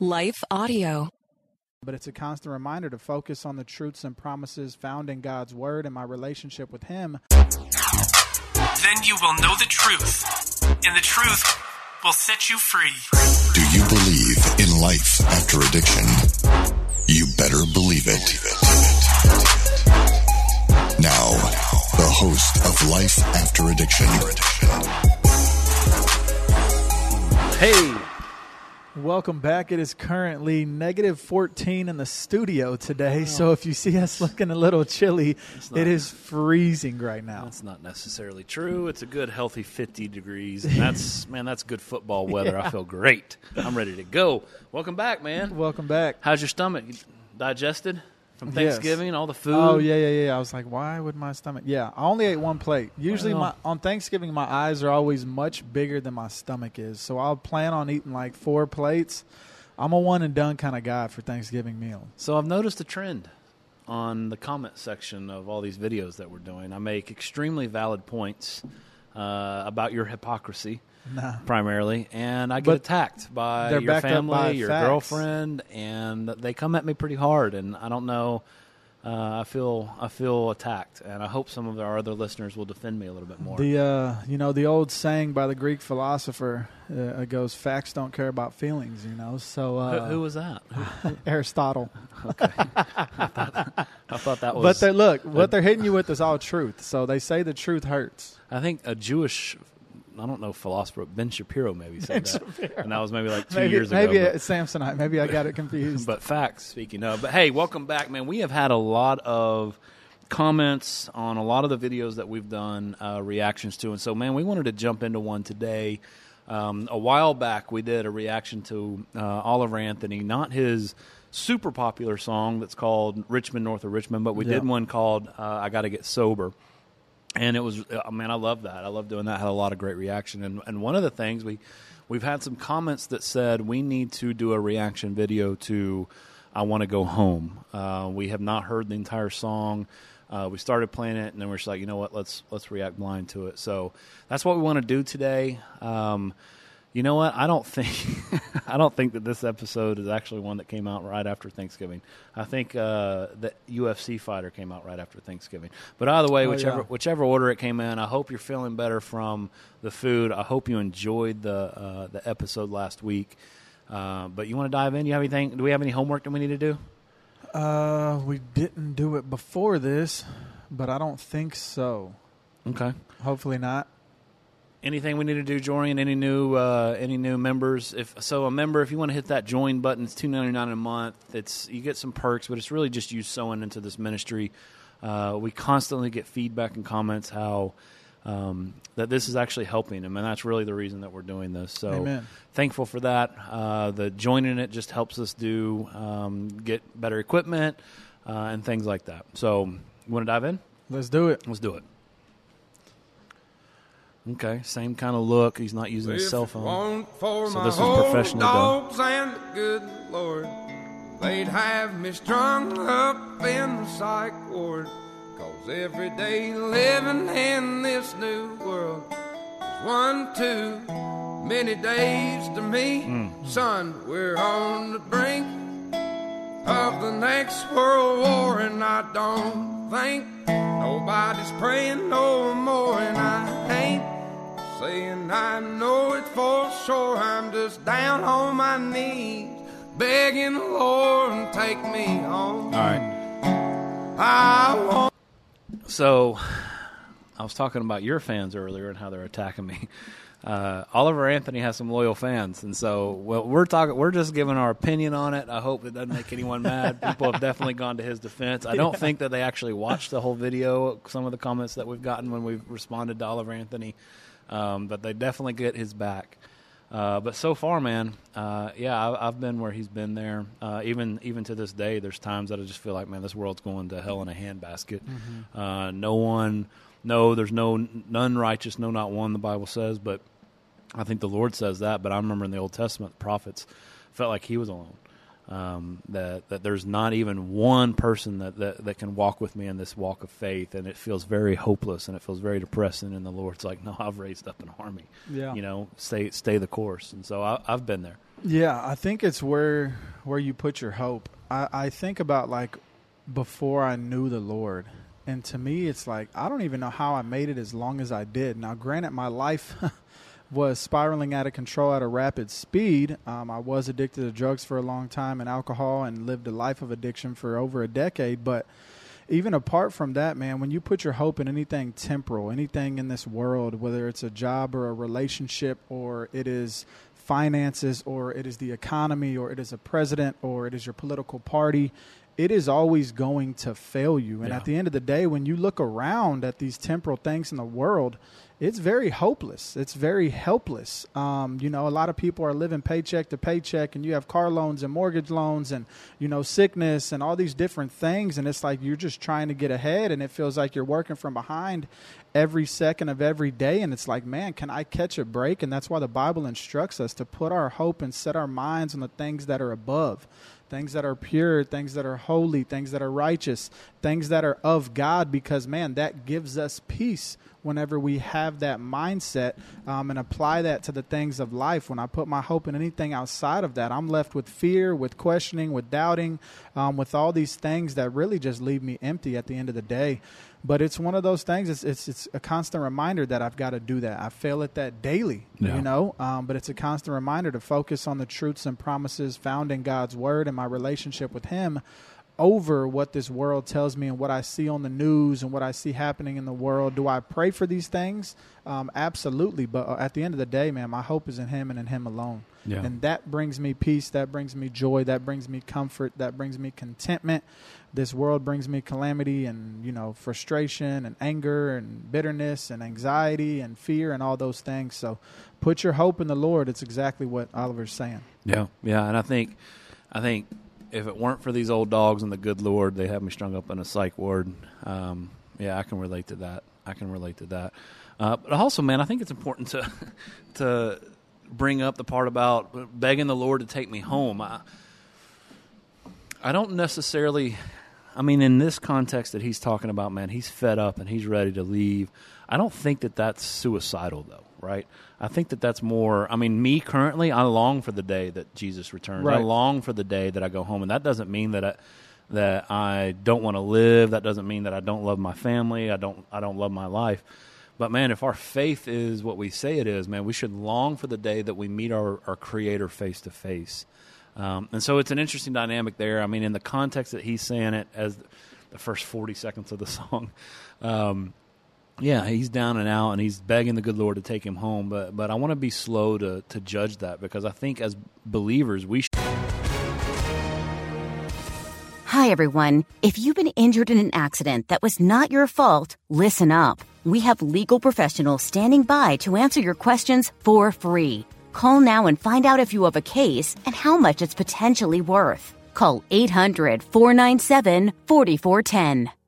Life Audio. But it's a constant reminder to focus on the truths and promises found in God's Word and my relationship with Him. Then you will know the truth, and the truth will set you free. Do you believe in life after addiction? You better believe it. Now, the host of Life After Addiction. Hey, welcome back. It is currently negative 14 in the studio today. So if you see us looking a little chilly, not- it is freezing right now. That's not necessarily true. It's a good, healthy 50 degrees. And that's, man, that's good football weather. I feel great. I'm ready to go. Welcome back, man. Welcome back. How's your stomach? You Digested from Yes. Thanksgiving? All the food? Oh yeah, yeah, yeah. I was like, why would my stomach? Yeah, I only ate one plate. Usually, my on Thanksgiving, my eyes are always much bigger than my stomach is. So I'll plan on eating like four plates. I'm a one and done kind of guy for Thanksgiving meal. So I've noticed a trend on the comment section of all these videos that we're doing. I make extremely valid points uh, about your hypocrisy. Nah. primarily, and I get But attacked by your family, by your facts. girlfriend, and they come at me pretty hard. And I don't know. Uh, I feel I feel attacked, and I hope some of our other listeners will defend me a little bit more. The uh, you know the old saying by the Greek philosopher uh, goes, "Facts don't care about feelings." You know, so who, uh, who was that? Aristotle. I thought that was. But they look, what they're hitting you with is all truth. So they say the truth hurts. I think a Jewish, I don't know philosopher, Ben Shapiro maybe said that, and that was maybe like two maybe years maybe ago. but- it's Samsonite. Maybe I got it confused. But facts, speaking of. But hey, welcome back, man. We have had a lot of comments on a lot of the videos that we've done uh, reactions to, and so man, we wanted to jump into one today. Um, a while back, we did a reaction to uh, Oliver Anthony, not his super popular song that's called Rich Men North of Richmond, but we Yeah. did one called uh, I Got to Get Sober and it was uh, man i love that. I love doing that. Had a lot of great reaction. And, and one of the things we we've had some comments that said we need to do a reaction video to i want to go home. Uh, we have not heard the entire song. Uh, we started playing it and then we're just like you know what? Let's let's react blind to it. So that's what we want to do today. Um, you know what? I don't think I don't think that this episode is actually one that came out right after Thanksgiving. I think uh, the UFC fighter came out right after Thanksgiving. But either way, Oh, whichever yeah. whichever order it came in, I hope you're feeling better from the food. I hope you enjoyed the uh, the episode last week. Uh, but you want to dive in? You have anything? Do we have any homework that we need to do? Uh, we didn't do it before this, but I don't think so. Okay. Hopefully not. Anything we need to do, Jorian? Any new uh, any new members? If so, a member, if you want to hit that join button, it's two ninety nine a month. It's you get some perks, but it's really just you sowing into this ministry. Uh, we constantly get feedback and comments how um, that this is actually helping them, and that's really the reason that we're doing this. So Amen. thankful for that. Uh, the joining it just helps us do um, get better equipment uh, and things like that. So you want to dive in? Let's do it. Let's do it. Okay, same kind of look. He's not using his cell phone. So this is whole professionally done. dogs and good Lord, they'd have me strung up in the psych ward. Cause every day living in this new world is one too many days to me. Hmm. Son, we're on the brink of the next world war, and I don't think nobody's praying no more, and I ain't saying I know it for sure. I'm just down on my knees, begging the Lord to take me home. All right. I want. So, I was talking about your fans earlier and how they're attacking me. Uh, Oliver Anthony has some loyal fans, and so well, we're talking. We're just giving our opinion on it. I hope it doesn't make anyone mad. People have definitely gone to his defense. I don't think that they actually watched the whole video. Some of the comments that we've gotten when we've responded to Oliver Anthony, um, but they definitely get his back. Uh, but so far, man, uh, yeah, I, I've been where he's been there. Uh, even even to this day, there's times that I just feel like, man, this world's going to hell in a handbasket. Uh, no one, no, there's no none righteous, no, not one. The Bible says, but I think the Lord says that. But I remember in the Old Testament, the prophets felt like he was alone. Um, that that there's not even one person that, that that can walk with me in this walk of faith, and it feels very hopeless and it feels very depressing. And the Lord's like, "No, I've raised up an army. Yeah. you know, stay stay the course." And so I, I've been there. Yeah, I think it's where where you put your hope. I, I think about like before I knew the Lord. And to me it's like I don't even know how I made it as long as I did. Now granted my life was spiraling out of control at a rapid speed. Um, I was addicted to drugs for a long time and alcohol and lived a life of addiction for over a decade. But even apart from that, man, when you put your hope in anything temporal, anything in this world, whether it's a job or a relationship or it is finances or it is the economy or it is a president or it is your political party, it is always going to fail you. And Yeah. at the end of the day, when you look around at these temporal things in the world, it's very hopeless. It's very helpless. Um, you know, a lot of people are living paycheck to paycheck, and you have car loans and mortgage loans, and you know, sickness and all these different things. And it's like you're just trying to get ahead, and it feels like you're working from behind every second of every day. And it's like, man, can I catch a break? And that's why the Bible instructs us to put our hope and set our minds on the things that are above things that are pure, things that are holy, things that are righteous, things that are of God, because man, that gives us peace whenever we have that mindset um, and apply that to the things of life. When I put my hope in anything outside of that, I'm left with fear, with questioning, with doubting, um, with all these things that really just leave me empty at the end of the day. But it's one of those things. It's it's, it's a constant reminder that I've got to do that. I fail at that daily, Yeah. you know. Um, but it's a constant reminder to focus on the truths and promises found in God's Word and my relationship with Him over what this world tells me and what I see on the news and what I see happening in the world. Do I pray for these things? Um, absolutely. But uh, at the end of the day, man, my hope is in Him and in Him alone. Yeah. And that brings me peace. That brings me joy. That brings me comfort. That brings me contentment. This world brings me calamity and, you know, frustration and anger and bitterness and anxiety and fear and all those things. So put your hope in the Lord. It's exactly what Oliver's saying. Yeah, yeah, and I think, I think if it weren't for these old dogs and the good Lord, they have me strung up in a psych ward. Um, yeah, I can relate to that. I can relate to that. Uh, but also, man, I think it's important to to bring up the part about begging the Lord to take me home. I, I don't necessarily. I mean, in this context that he's talking about, man, he's fed up and he's ready to leave. I don't think that that's suicidal, though, right? I think that that's more. I mean, me currently, I long for the day that Jesus returns. I long for the day that I go home, and that doesn't mean that I that I don't want to live. That doesn't mean that I don't love my family. I don't. I don't love my life. But man, if our faith is what we say it is, man, we should long for the day that we meet our, our Creator face to face. Um, and so it's an interesting dynamic there. I mean, in the context that he's saying it as the first 40 seconds of the song, um, yeah, he's down and out and he's begging the good Lord to take him home. But, but I want to be slow to, to judge that because I think as believers, we should. Hi, everyone. If you've been injured in an accident that was not your fault, listen up. We have legal professionals standing by to answer your questions for free. Call now and find out if you have a case and how much it's potentially worth. Call 800 497 4410.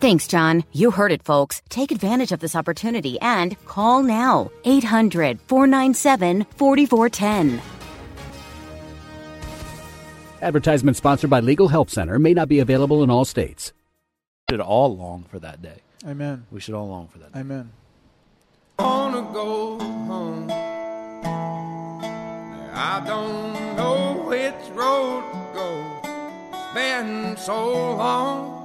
Thanks, John. You heard it, folks. Take advantage of this opportunity and call now 800 497 4410. Advertisement sponsored by Legal Help Center may not be available in all states. We should all long for that day. Amen. We should all long for that day. Amen. wanna go home. I don't know which road to go. It's been so long.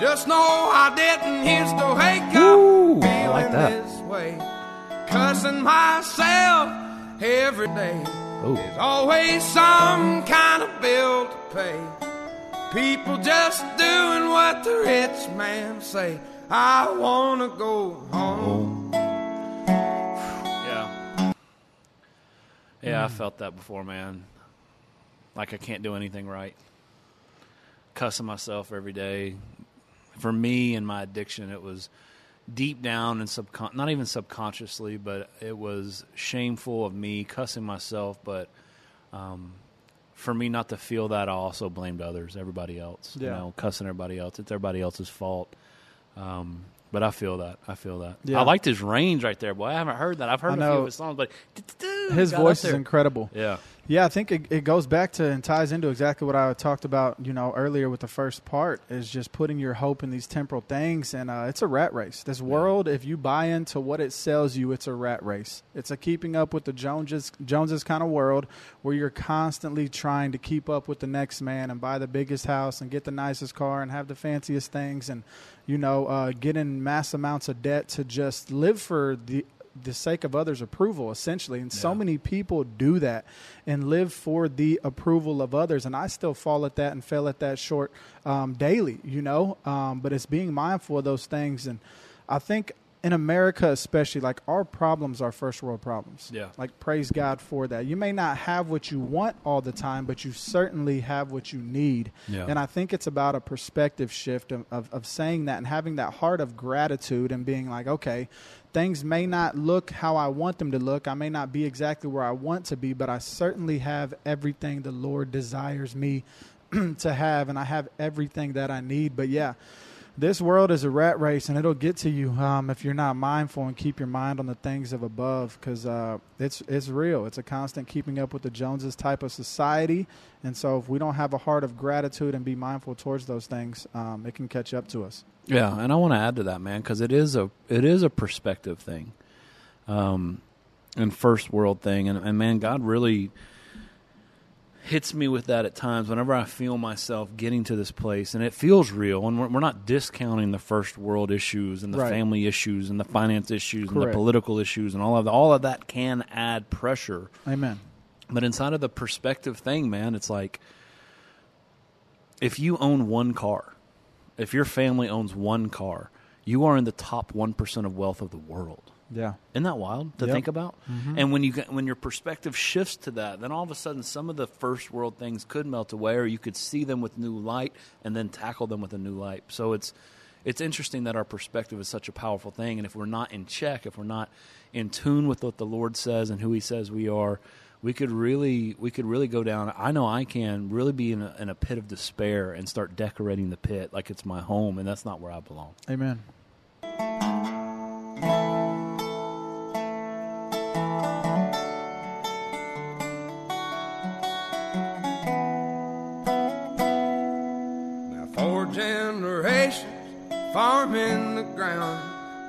I just know I didn't used to wake Ooh, up I feeling like that. this way, cussing myself every day. Ooh. There's always some kind of bill to pay. People just doing what the rich man say. I wanna go home. Yeah. Yeah, I felt that before, man. Like I can't do anything right. Cussing myself every day. For me and my addiction, it was deep down and subcon not even subconsciously, but it was shameful of me cussing myself, but um, for me not to feel that, I also blamed others, everybody else. You know, cussing everybody else. It's everybody else's fault. Um, but I feel that. I feel that. Yeah. I liked his range right there, boy. I haven't heard that. I've heard I a few of his songs, but His voice is incredible. Yeah. Yeah, I think it, it goes back to and ties into exactly what I talked about, you know, earlier with the first part is just putting your hope in these temporal things, and uh, it's a rat race. This world, if you buy into what it sells you, it's a rat race. It's a keeping up with the Joneses Joneses kind of world where you're constantly trying to keep up with the next man and buy the biggest house and get the nicest car and have the fanciest things and, you know, uh, get in mass amounts of debt to just live for the the sake of others' approval, essentially. And so many people do that and live for the approval of others. And I still fall at that and fail at that short um, daily, you know. Um, but it's being mindful of those things. And I think in America, especially, like our problems are first world problems. Yeah. Like, praise God for that. You may not have what you want all the time, but you certainly have what you need. Yeah. And I think it's about a perspective shift of, of, of saying that and having that heart of gratitude and being like, okay, things may not look how I want them to look. I may not be exactly where I want to be, but I certainly have everything the Lord desires me to have, and I have everything that I need. But yeah, this world is a rat race, and it'll get to you um, if you're not mindful and keep your mind on the things of above, because uh, it's it's real. It's a constant keeping up with the Joneses type of society, and so if we don't have a heart of gratitude and be mindful towards those things, um, it can catch up to us. Yeah, and I want to add to that, man, because it is a it is a perspective thing, um, and first world thing, and, and man, God really hits me with that at times whenever I feel myself getting to this place, and it feels real. And we're, we're not discounting the first world issues and the Right. family issues and the finance issues and the political issues and all of that. All of that can add pressure. Amen. But inside of the perspective thing, man, it's like if you own one car, if your family owns one car, you are in the top 1% of wealth of the world. Yeah. Isn't that wild to Yep. think about? Mm-hmm. And when you get, when your perspective shifts to that, then all of a sudden some of the first world things could melt away, or you could see them with new light and then tackle them with a new light. So it's it's interesting that our perspective is such a powerful thing, and if we're not in check, if we're not in tune with what the Lord says and who He says we are, we could really we could really go down. I know I can really be in a, in a pit of despair and start decorating the pit like it's my home, and that's not where I belong. Amen. Farming the ground.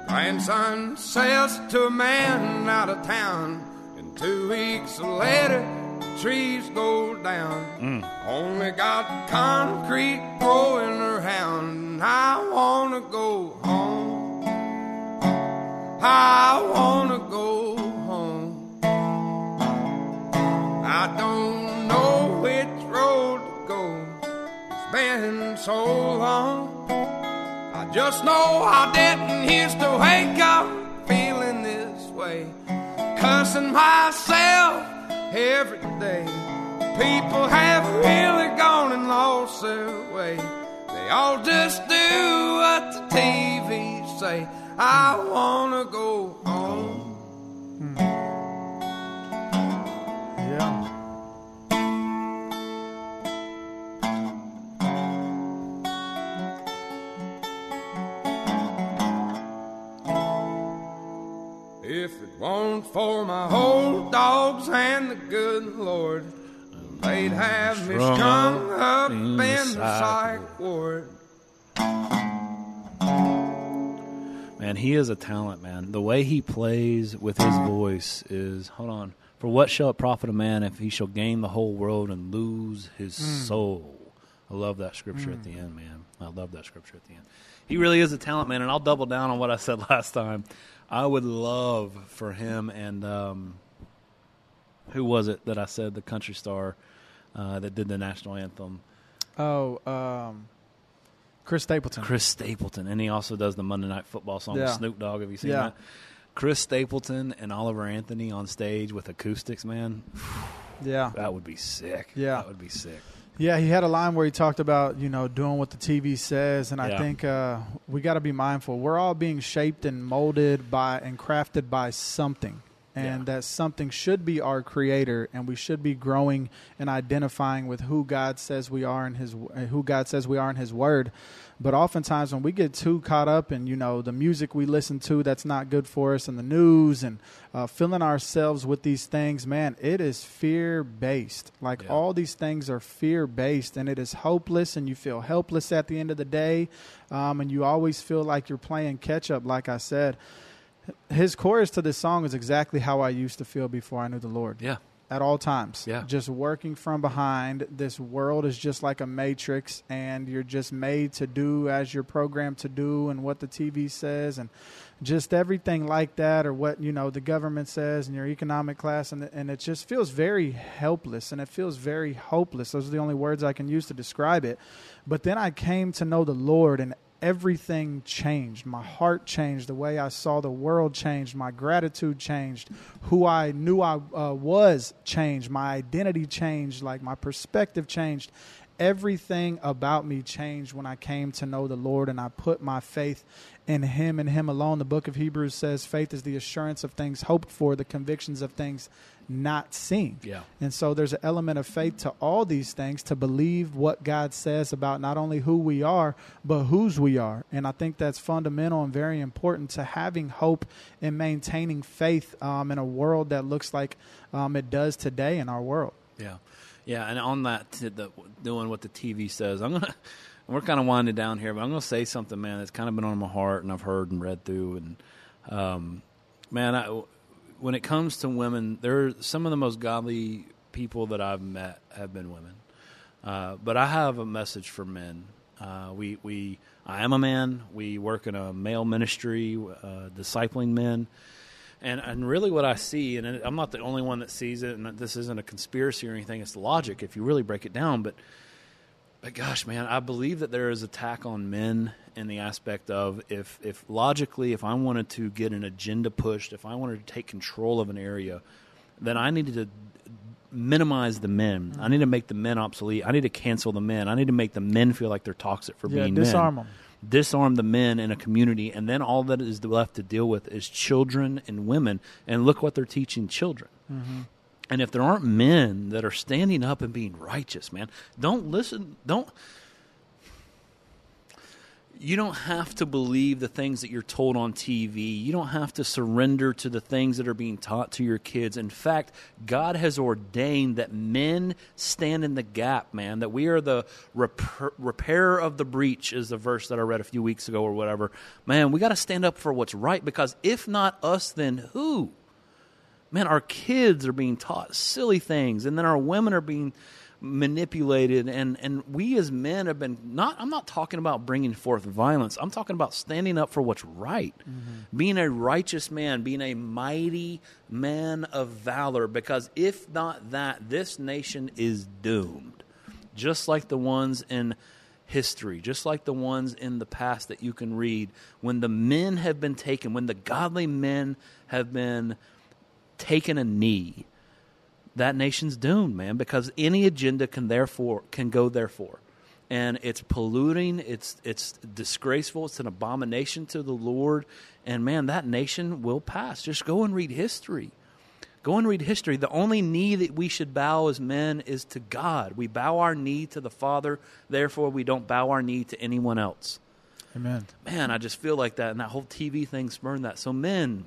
Grandson sells it to a man out of town. And two weeks later, the trees go down. Mm. Only got concrete growing around. I wanna go home. I wanna go home. I don't know which road to go. It's been so long. Just know I didn't used to wake up feeling this way. Cussing myself every day. People have really gone and lost their way. They all just do what the TV say. I wanna go home. For my old dogs and the good Lord, they'd have me Strung up in the psych ward. Man, he is a talent, man. The way he plays with his voice is hold on. For what shall it profit a man if he shall gain the whole world and lose his hmm. soul? I love that scripture at the end, man. I love that scripture at the end. He really is a talent, man, and I'll double down on what I said last time. I would love for him and um, who was it that I said the country star uh, that did the national anthem? Oh, um, Chris Stapleton. Chris Stapleton, and he also does the Monday Night Football song with Yeah. Snoop Dogg. Have you seen Yeah. that? Chris Stapleton and Oliver Anthony on stage with acoustics, man. Yeah. That would be sick. Yeah. that would be sick. Yeah, he had a line where he talked about you know doing what the TV says, and I Yeah. think uh, we got to be mindful. We're all being shaped and molded by and crafted by something. And Yeah. that something should be our creator and we should be growing and identifying with who God says we are in his uh, who God says we are in his word but oftentimes when we get too caught up in you know the music we listen to that's not good for us and the news and uh, filling ourselves with these things man it is fear based like Yeah. all these things are fear based and it is hopeless and you feel helpless at the end of the day um, and you always feel like you're playing catch up like i said his chorus to this song is exactly how I used to feel before I knew the Lord. Yeah. At all times. Yeah. Just working from behind. This world is just like a matrix, and you're just made to do as you're programmed to do, and what the TV says, and just everything like that, or what you know the government says, and your economic class, and and it just feels very helpless, and it feels very hopeless. Those are the only words I can use to describe it. But then I came to know the Lord, and everything changed. My heart changed. The way I saw the world changed. My gratitude changed. Who I knew I uh, was changed. My identity changed. Like my perspective changed. Everything about me changed when I came to know the Lord and I put my faith in Him and Him alone. The book of Hebrews says faith is the assurance of things hoped for, the convictions of things not seen. Yeah. And so there's an element of faith to all these things to believe what God says about not only who we are, but whose we are. And I think that's fundamental and very important to having hope and maintaining faith um, in a world that looks like um, it does today in our world. Yeah, yeah, and on that, the, doing what the TV says, I'm gonna. We're kind of winding down here, but I'm gonna say something, man. That's kind of been on my heart, and I've heard and read through, and um, man, I, when it comes to women, they're some of the most godly people that I've met have been women. Uh, but I have a message for men. Uh, we we I am a man. We work in a male ministry, uh, discipling men. And and really, what I see, and I'm not the only one that sees it, and this isn't a conspiracy or anything. It's logic if you really break it down. But but gosh, man, I believe that there is attack on men in the aspect of if if logically, if I wanted to get an agenda pushed, if I wanted to take control of an area, then I needed to minimize the men. Mm-hmm. I need to make the men obsolete. I need to cancel the men. I need to make the men feel like they're toxic for Yeah, being disarm men. them. Disarm the men in a community, and then all that is left to deal with is children and women. And look what they're teaching children. Mm-hmm. And if there aren't men that are standing up and being righteous, man, don't listen. Don't. You don't have to believe the things that you're told on TV. You don't have to surrender to the things that are being taught to your kids. In fact, God has ordained that men stand in the gap, man, that we are the repair, repairer of the breach, is the verse that I read a few weeks ago or whatever. Man, we got to stand up for what's right because if not us, then who? Man, our kids are being taught silly things, and then our women are being manipulated, and and we as men have been not. I'm not talking about bringing forth violence. I'm talking about standing up for what's right, mm-hmm. being a righteous man, being a mighty man of valor. Because if not that, this nation is doomed, just like the ones in history, just like the ones in the past that you can read, when the men have been taken, when the godly men have been taken a knee, that nation's doomed, man, because any agenda can therefore can go therefore. And it's polluting, it's it's disgraceful, it's an abomination to the Lord, and man, that nation will pass. Just go and read history. Go and read history. The only knee that we should bow as men is to God. We bow our knee to the Father, therefore we don't bow our knee to anyone else. Amen. Man, I just feel like that, and that whole TV thing spurned that. So, men,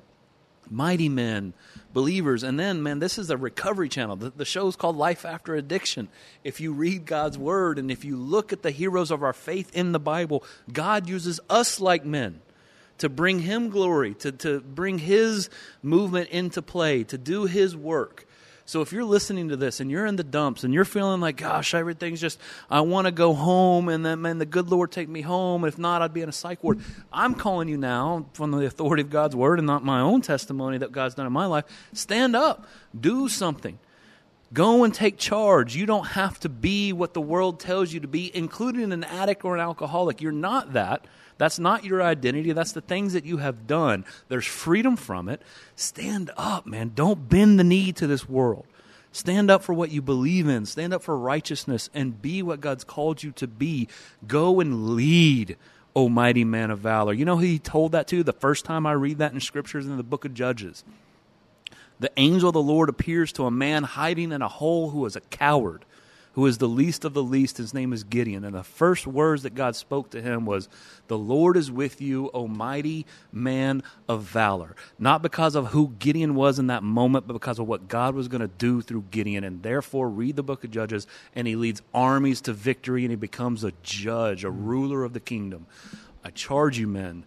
mighty men, believers, and then, man, this is a recovery channel. The, the is called Life After Addiction. If you read God's Word and if you look at the heroes of our faith in the Bible, God uses us like men to bring Him glory, to, to bring His movement into play, to do His work. So if you're listening to this and you're in the dumps and you're feeling like, gosh, everything's just, I want to go home and then, man, the good Lord take me home. If not, I'd be in a psych ward. I'm calling you now from the authority of God's word and not my own testimony that God's done in my life. Stand up, do something. Go and take charge. You don't have to be what the world tells you to be, including an addict or an alcoholic. You're not that. That's not your identity. That's the things that you have done. There's freedom from it. Stand up, man. Don't bend the knee to this world. Stand up for what you believe in. Stand up for righteousness and be what God's called you to be. Go and lead, O mighty man of valor. You know who he told that to the first time I read that in scriptures in the book of Judges? The angel of the Lord appears to a man hiding in a hole who is a coward, who is the least of the least. His name is Gideon. And the first words that God spoke to him was, The Lord is with you, O mighty man of valor. Not because of who Gideon was in that moment, but because of what God was going to do through Gideon. And therefore, read the book of Judges, and he leads armies to victory, and he becomes a judge, a ruler of the kingdom. I charge you, men,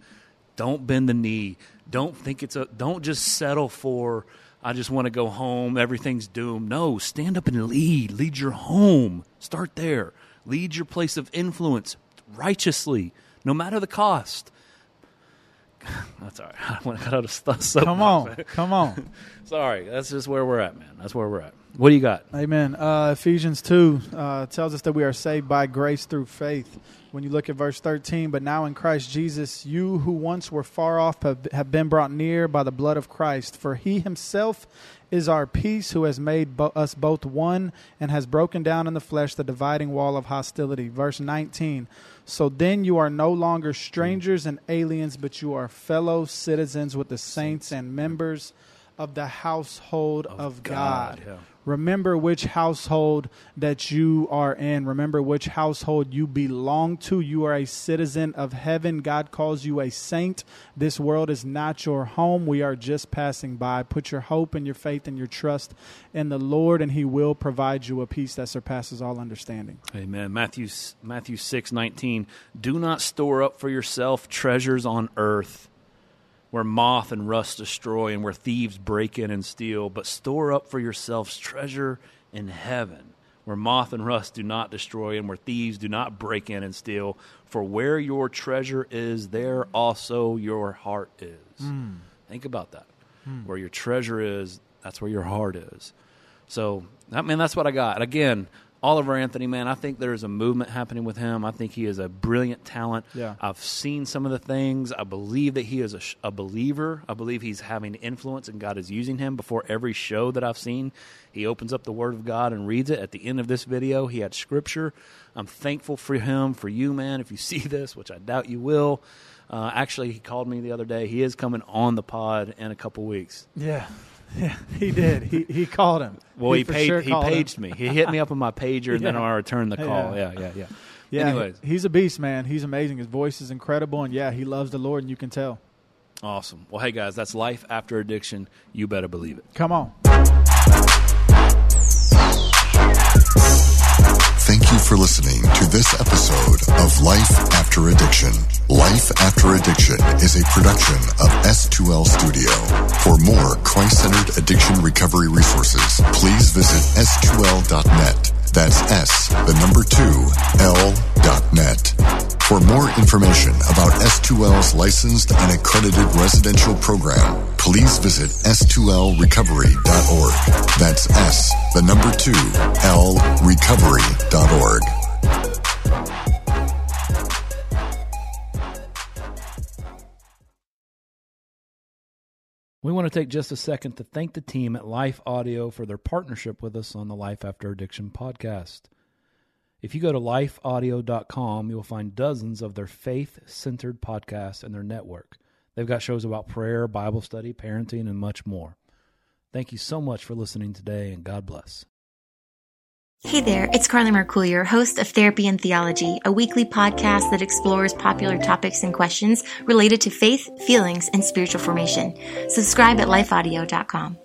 don't bend the knee. Don't think it's a, don't just settle for, I just want to go home. Everything's doomed. No, stand up and lead. Lead your home. Start there. Lead your place of influence righteously, no matter the cost. That's all right. I want to cut out a stuff. Come on, come on. Sorry, that's just where we're at, man. That's where we're at. What do you got? Amen. Uh, Ephesians 2 uh, tells us that we are saved by grace through faith. When you look at verse 13, but now in Christ Jesus, you who once were far off have, been brought near by the blood of Christ. For he himself is our peace, who has made bo- us both one and has broken down in the flesh the dividing wall of hostility. Verse 19. So then you are no longer strangers and aliens, but you are fellow citizens with the saints and members of the household of, God. God, yeah. Remember which household that you are in. Remember which household you belong to. You are a citizen of heaven. God calls you a saint. This world is not your home. We are just passing by. Put your hope and your faith and your trust in the Lord, and He will provide you a peace that surpasses all understanding. Amen. Matthew Matthew six nineteen. Do not store up for yourself treasures on earth, where moth and rust destroy, and where thieves break in and steal. But store up for yourselves treasure in heaven, where moth and rust do not destroy, and where thieves do not break in and steal. For where your treasure is, there also your heart is. Hmm. Think about that. Hmm. Where your treasure is, that's where your heart is. So, I mean, that's what I got. Again, Oliver Anthony, man, I think there's a movement happening with him. I think he is a brilliant talent. Yeah. I've seen some of the things. I believe that he is a, a believer. I believe he's having influence and God is using him. Before every show that I've seen, he opens up the Word of God and reads it. At the end of this video, he had scripture. I'm thankful for him, for you, man. If you see this, which I doubt you will, uh, actually, he called me the other day. He is coming on the pod in a couple weeks. Yeah. Yeah, he did. He he called him. Well, he, paid. sure he called him. paged me. He hit me up on my pager, and then I returned the call. Yeah. Yeah, yeah, yeah. Yeah, Anyways, he- he's a beast, man. He's amazing. His voice is incredible, and yeah, he loves the Lord, and you can tell. awesome. Well, hey guys, that's life after addiction. You better believe it. Come on. You for listening to this episode of Life After Addiction. Life After Addiction is a production of S2L Studio. For more Christ-centered addiction recovery resources, please visit s2l.net. That's S, the number two, L dot net. For more information about S2L's licensed and accredited residential program, please visit s2lrecovery.org. That's S, the number two, L recovery.org. We want to take just a second to thank the team at Life Audio for their partnership with us on the Life After Addiction podcast. If you go to lifeaudio.com, you'll find dozens of their faith centered podcasts and their network. They've got shows about prayer, Bible study, parenting, and much more. Thank you so much for listening today, and God bless. Hey there, it's Carly Mercourier, host of Therapy and Theology, a weekly podcast that explores popular topics and questions related to faith, feelings, and spiritual formation. Subscribe at lifeaudio.com.